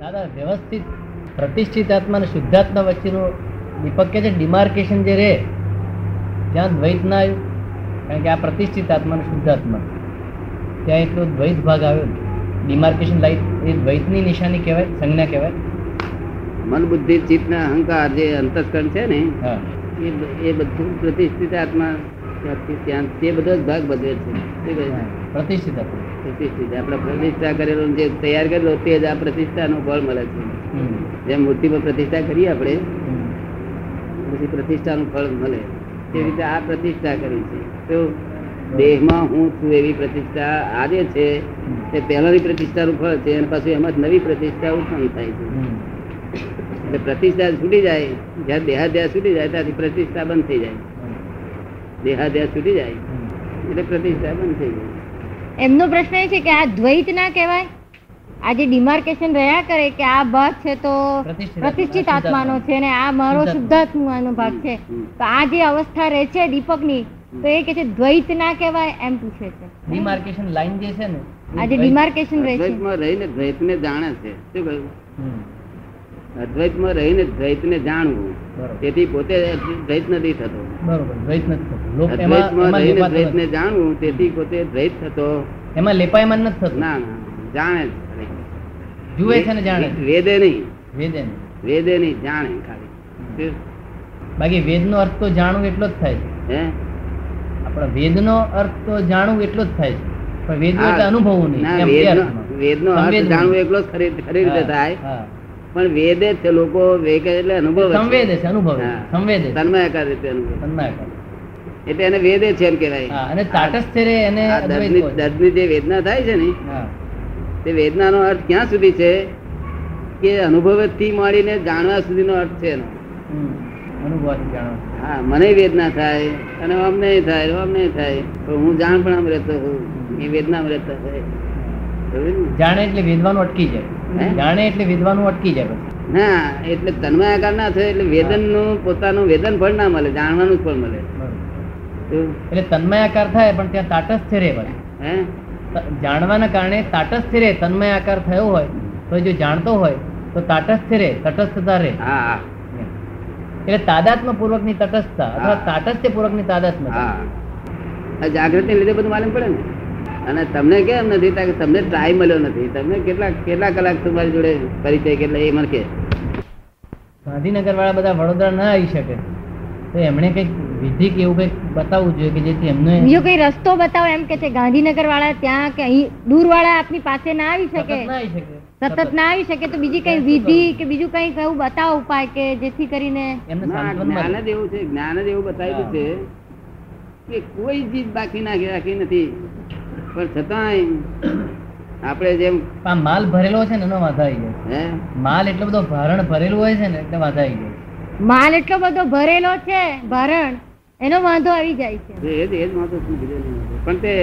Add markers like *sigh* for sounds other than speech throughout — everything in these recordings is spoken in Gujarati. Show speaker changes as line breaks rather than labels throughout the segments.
દાદા વ્યવસ્થિત પ્રતિષ્ઠિત આત્મા અને શુદ્ધાત્મા વચ્ચેનું દીપક કે છે ડિમાર્કેશન જે રહે જ્યાં દ્વૈત ના આવ્યું. કારણ કે આ પ્રતિષ્ઠિત આત્મા અને શુદ્ધાત્મા. ત્યાં એટલો દ્વૈત ભાગ આવ્યો. ડિમાર્કેશન લાઈટ એ દ્વૈતની નિશાની કહેવાય સંજ્ઞા કહેવાય.
મન બુદ્ધિ ચિત્તના અહંકાર જે અંતસ્કરણ છે ને
હા.
એ એ બધું પ્રતિષ્ઠિત આત્મા ત્યાંથી ત્યાં તે બધો જ ભાગ ભજવે છે?
પ્રતિષ્ઠિત
પ્રતિષ્ઠિત. આપણે પ્રતિષ્ઠા કરેલું જે તૈયાર કરેલો તે જ આ પ્રતિષ્ઠાનું ફળ મળે છે. જેમ મૂર્તિ પર પ્રતિષ્ઠા કરીએ આપણે. પછી પ્રતિષ્ઠાનું ફળ મળે. તે રીતે આ પ્રતિષ્ઠા કરી છે. તો દેહમાં હું છું એવી પ્રતિષ્ઠા આજે છે. તે પહેલાની પ્રતિષ્ઠાનું ફળ છે અને પાછું એમાં જ નવી પ્રતિષ્ઠા ઉત્પન્ન થાય છે. એટલે પ્રતિષ્ઠા છૂટી જાય. જ્યારે દેહાધ્યાસ છૂટી જાય ત્યાંથી પ્રતિષ્ઠા બંધ થઈ જાય. દેહાધ્યાસ છૂટી જાય. એટલે પ્રતિષ્ઠા બંધ થઈ જાય.
એમનો પ્રશ્ન એ છે કે આ દ્વૈત ના કહેવાય? આ જે ડિમાર્કેશન રહ્યા કરે કે આ ભાગ છે તો
પ્રતિષ્ઠિત
પ્રતિષ્ઠિત
આત્મા,
આત્માનો છે ને આ મારો
શુદ્ધાત્મા.
શુદ્ધાત્માનો ભાગ છે. તો આ જે અવસ્થા રહે છે દીપકની તો એ કે છે દ્વૈત ના કહેવાય એમ પૂછે છે.
ડિમાર્કેશન લાઈન જે છે ને
આ જે ડિમાર્કેશન રહે છે.
રહીને દ્વૈતને જાણે છે. શું કહ્યું. અદ્વૈતમાં રહીને દ્વૈતને જાણવું તેથી પોતે દ્વૈત નથી થતો. અદ્વૈતમાં રહીને દ્વૈતને જાણવું તેથી પોતે દ્વૈત થતો.
એમાં લેપાયમાન નથી થતો.
ના ના જાણે
જુએ છે ને જાણે.
વેદે નહીં.
વેદે નહીં.
વેદે નહીં જાણે ખાલી?
બાકી વેદનો અર્થ તો જાણવું એટલો જ થાય છે.
હે?
આપણા વેદનો અર્થ તો જાણવું એટલો જ થાય છે. પણ વેદનો એટલે
અનુભવ
અનુભવવું નહીં.
ના, વેદનો અર્થ જાણવું એટલો જ ખરી ખરી રીતે થાય.
હા.
પણ વેદે છે લોકો વેગ એટલે અનુભવ
સંવેદે છે અનુભવ
હા.
સંવેદે.
તન્મયાકાર રીતે અનુભવ
તન્માયાકાર.
એટલે એને વેદે છે એમ કહેવાય.
અને તાટસ્થ રે એને
દર્દની જે વેદના થાય છે ને
હા.
તે વેદનાનો અર્થ ક્યાં સુધી છે કે અનુભવથી માંડીને જાણવા સુધીનો અર્થ છે એનો. હા મને વેદના થાય અને અમને થાય અમને થાય. તો હું જાણ પણ આમ રહેતો હોઉં એ વેદના રહેતો હોય?
જાણે એટલે વેદવાનું અટકી જાય. જાણે એટલે વેદવાનું અટકી જાય
ના એટલે તન્મયાકાર ના થાય એટલે વેદનનું પોતાનું વેદન ફળ ના મળે જાણવાનું ફળ મળે?
એટલે તન્મયાકાર થાય પણ ત્યાં તાટસ્થ રહે
હે?
જાણવાના કારણે તાટસ્થ રહે તન્મય આકાર થયો હોય તો જો જાણતો હોય તો તાટસ્થ રહે તટસ્થતા રહે.
હા.
એટલે તાદાત્મ્ય પૂર્વકની તટસ્થતા અથવા તાટસ્થ્ય પૂર્વકની
તાદાત્મ આ જાગૃતિ લીધે બધું માલુમ પડે ને? અને તમને કેમ નથી? કે તમને ટાઈમ મળ્યો નથી. તમને કેટલા કેટલા કલાક તમારી જોડે પરિચય કેટલા એ મને કે.
ગાંધીનગર વાળા બધા વડોદરા ના આવી શકે. તો એમણે કંઈક વિધિ કે એવું કંઈક બતાવવું જોઈએ કે જેથી એમને
બીજો કઈ રસ્તો બતાવો એમ કે છે ગાંધીનગર વાળા ત્યાં કે અહીં દૂર વાળા આપની પાસે ના આવી શકે?
ના આવી શકે.
સતત ના આવી શકે તો બીજી કઈ વિધિ કે બીજું કઈ કયું બતાવો ઉપાય કે જેથી કરીને
જ્ઞાન જ એવું છે. જ્ઞાન જ એવું બતાવ્યું છે કે કોઈ ચીજ બાકી ના રાખી નથી. પણ છતાંય આપણે જેમ
આ માલ ભરેલો છે ને એનો વાંધો આવી જાય
હે?
માલ એટલો બધો ભારણ ભરેલું હોય છે ને એટલે વાંધો આવી જાય
માલ એટલો બધો ભરેલો છે ભરણ એનો વાંધો આવી જાય છે.
એ જ એ જ વાંધો શું બીજો પણ તે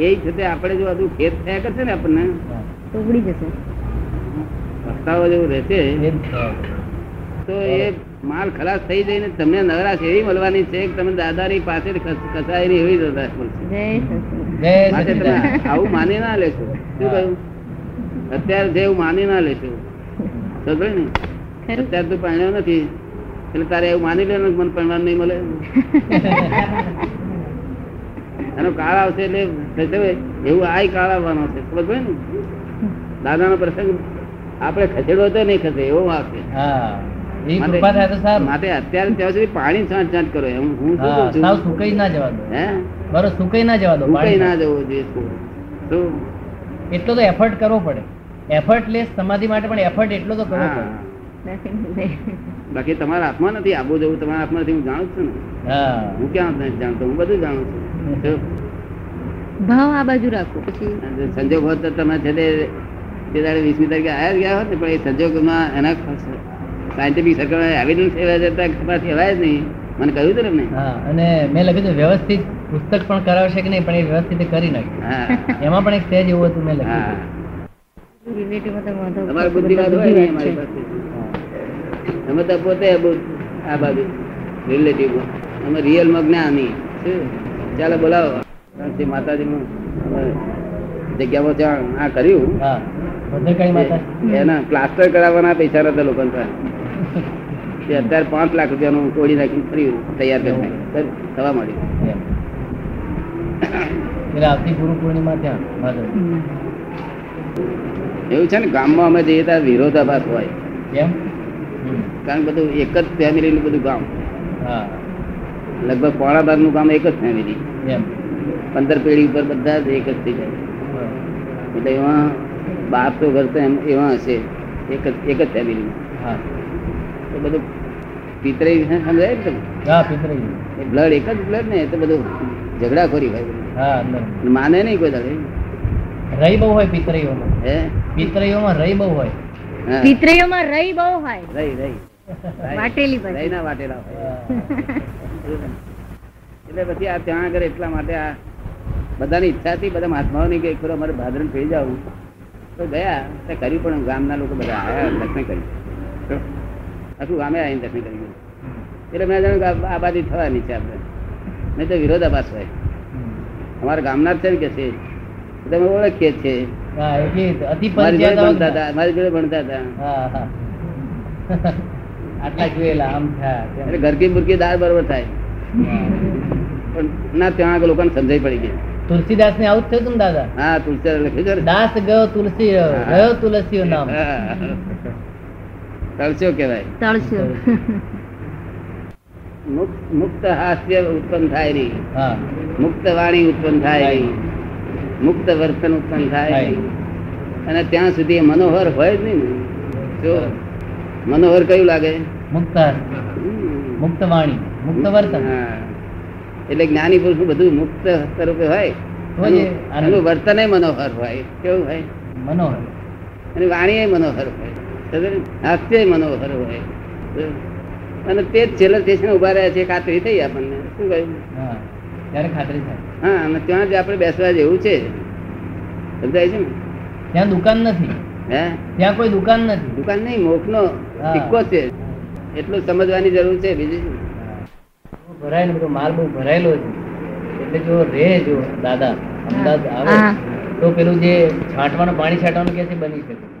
એ છે આપણે જો બધું ખેત થયા કરશે ને આપણને
તો ઉગડી જશે.
પસ્તાવો જેવું રહેશે.
જ.
તો. એ માલ ખલાસ થઈ જઈને તમને નવરાશ એવી મળવાની છે કે તમે દાદાની પાસે કસાયેલી એવી નવરાશ મળશે આવું માની ના લેશું. શું કહ્યું? અત્યારે જે એવું માની ના લેશું. સમજે ને? અત્યારે તું પરણ્યો નથી. એટલે તારે એવું માની લે મને પરણવાનું નહીં મળે? *laughs* એનો કાળ આવશે એટલે એવું આય કાળ આવવાનો છે. ખબર પડે ને? દાદાનો પ્રસંગ આપણે ખસેડો તો નહીં ખસે એવો આવશે
હા.
માટે- અત્યારે ત્યાં સુધી પાણી છાંટ છાંટ કરો એમ. હું શું
સુકાઈ ના જવા દો
હે?
બરો સુકાઈ ના જવા દો સુકાઈ
ના જવું જોઈએ
એટલો તો એફર્ટ કરવો પડે. એફર્ટ લેસ સમાધિ માટે પણ એફર્ટ એટલો તો કરવો પડે.
બાકી તમારા હાથમાં નથી આબુ જવું તમારા હાથમાં નથી હું જાણું છું ને.
હું.
ક્યાં નથી જાણતો હું બધું જાણું છું.
ભાવ આ બાજુ રાખો પછી
સંજોગ હોત તો તમે છે તે તારે દાડે વીસમી તારીખે આવ્યા જ ગયા હોત ને પણ એ સંજોગમાં એના સાયન્ટિફિક સર્કલ એવિડન્સ એવા જતા તમારાથી અવાય જ નહીં. મને કહ્યું હતું ને
અને મેં લખ્યું હતું વ્યવસ્થિત પુસ્તક પણ કરાવશે કે નહીં? પણ એ વ્યવસ્થિત કરી નાખ્યું. એમાં પણ એક સ્ટેજ એવું હતું મેં લખ્યું
હા.
હતું.
રિલેટિવમાં તો વાંધો
તમારે બુદ્ધિવાદ હોય ને અમારી પાસે અમે તો પોતે આ બાજુ રિલેટિવ અમે રિયલમાં જ્ઞાની. ચાલો બોલાવો. માતાજી નું જગ્યામાં ત્યાં આ કર્યું.
હા. ભદ્રકાળી માતા.
એના પ્લાસ્ટર કરાવવાના પૈસા નતા લોકો તે અત્યારે પાંચ લાખ રૂપિયાનું તોડી નાખીને ફરી તૈયાર કરી નાખ્યું. થવા માંડ્યું.
આવતી ગુરુ પૂર્ણિમા ત્યાં
એવું છે ને ગામમાં અમે જઈએ ત્યારે વિરોધાભાસ હોય.
કેમ?
કારણ કે બધું એક જ ફેમિલીનું બધું ગામ.
હા.
લગભગ પોણા ભાગનું ગામ એક જ ફેમિલી પંદર પેઢી ઉપર બધા જ એક જ થઈ જાય. એટલે એમાં બાપ તો ઘર તો એમ એવા હશે. એક જ એક જ ફેમિલી
હા.
તો બધું પિતરાઈ વિશે સમજાય ને
હા પિતરાઈ
બ્લડ એક જ બ્લડ ને તો બધું ઝઘડાખોરી હોય. બધું.
હા
માને નહીં કોઈ દાડે.
રહી બહુ હોય પિતરાઈઓમાં.
હે?
પિતરાઈઓમાં રહી બહુ હોય.
હા.
પિતરીઓમાં રહી બહુ હોય.
રહી રહી. *laughs*
વાટેલી પછી.
રહી ના વાટેલા હોય. એટલે પછી આ ત્યાં આગળ એટલા માટે આ બધાની ઈચ્છા હતી બધા મહાત્માઓની કે એક ફરો અમારે ભાદરણ થઈ જાવું તો ગયા કર્યું પણ ગામના લોકો બધા આવ્યા દર્શન કર્યું. આખું ગામે આવીને દર્શન કર્યું એટલે મેં જાણ્યું કે આ- આ થવાની છે આપણે. નહીં તો વિરોધાભાસ હોય. અમારા ગામના છે ને કે છે. તમે ઓળખીએ જ છે.
હા એટલે અતિ
મારી જોડે ભણતા હતા મારી જોડે ભણતા હતા.
હા હા. આટલા જોયેલા આમ
એટલે ઘરકી બુરકી દાળ બરોબર થાય. પણ ના ત્યાં આગળ લોકોને સમજાઈ પડી ગઈ.
તુલસીદાસ ને આવું થયું તું દાદા?
હા તુલસી લખ્યું છે ને?
દાસ ગયો તુલસી ગયો તુલસી નામ.
તળસ્યો કહેવાય.
તળસ્યો
મુક્ત મુક્ત હાસ્ય ઉત્પન્ન થાય નહીં મુક્ત વાણી ઉત્પન્ન થાય નહીં મુક્ત વર્તન ઉત્પન્ન થાય. નહીં અને ત્યાં સુધી મનોહર હોય જ નહીં ને. જો મનોહર કયું લાગે?
મુક્ત મુક્ત વાણી. મુક્ત વર્તન.
એટલે જ્ઞાની પુરુષ બધું મુક્ત સ્વરૂપે હોય. એનું- વર્તન મનોહર હોય. કેવું હોય?
મનોહર.
અને વાણી મનોહર હોય? હાસ્ય મનોહર હોય. અને તે જ છેલ્લા સ્ટેશન ઊભા રહ્યા છે ખાતરી થઈ આપણને. શું કહ્યું?
હા ત્યારે ખાતરી થાય.
હા અને ત્યાં જ આપણે બેસવા જેવું છે. સમજાય છે ને?
ત્યાં દુકાન નથી.
હે?
ત્યાં કોઈ દુકાન નથી.
દુકાન નહીં મોખનો. સિક્કો છે. એટલું સમજવાની જરૂર છે બીજી શું?
બહુ ભરાય ને બધો માલ બહુ ભરાયેલો છે. એટલે જો રે જો દાદા અમદાવાદ આવે તો પેલું જે છાંટવાનું પાણી છાંટવાનું ક્યાંથી બની શકે.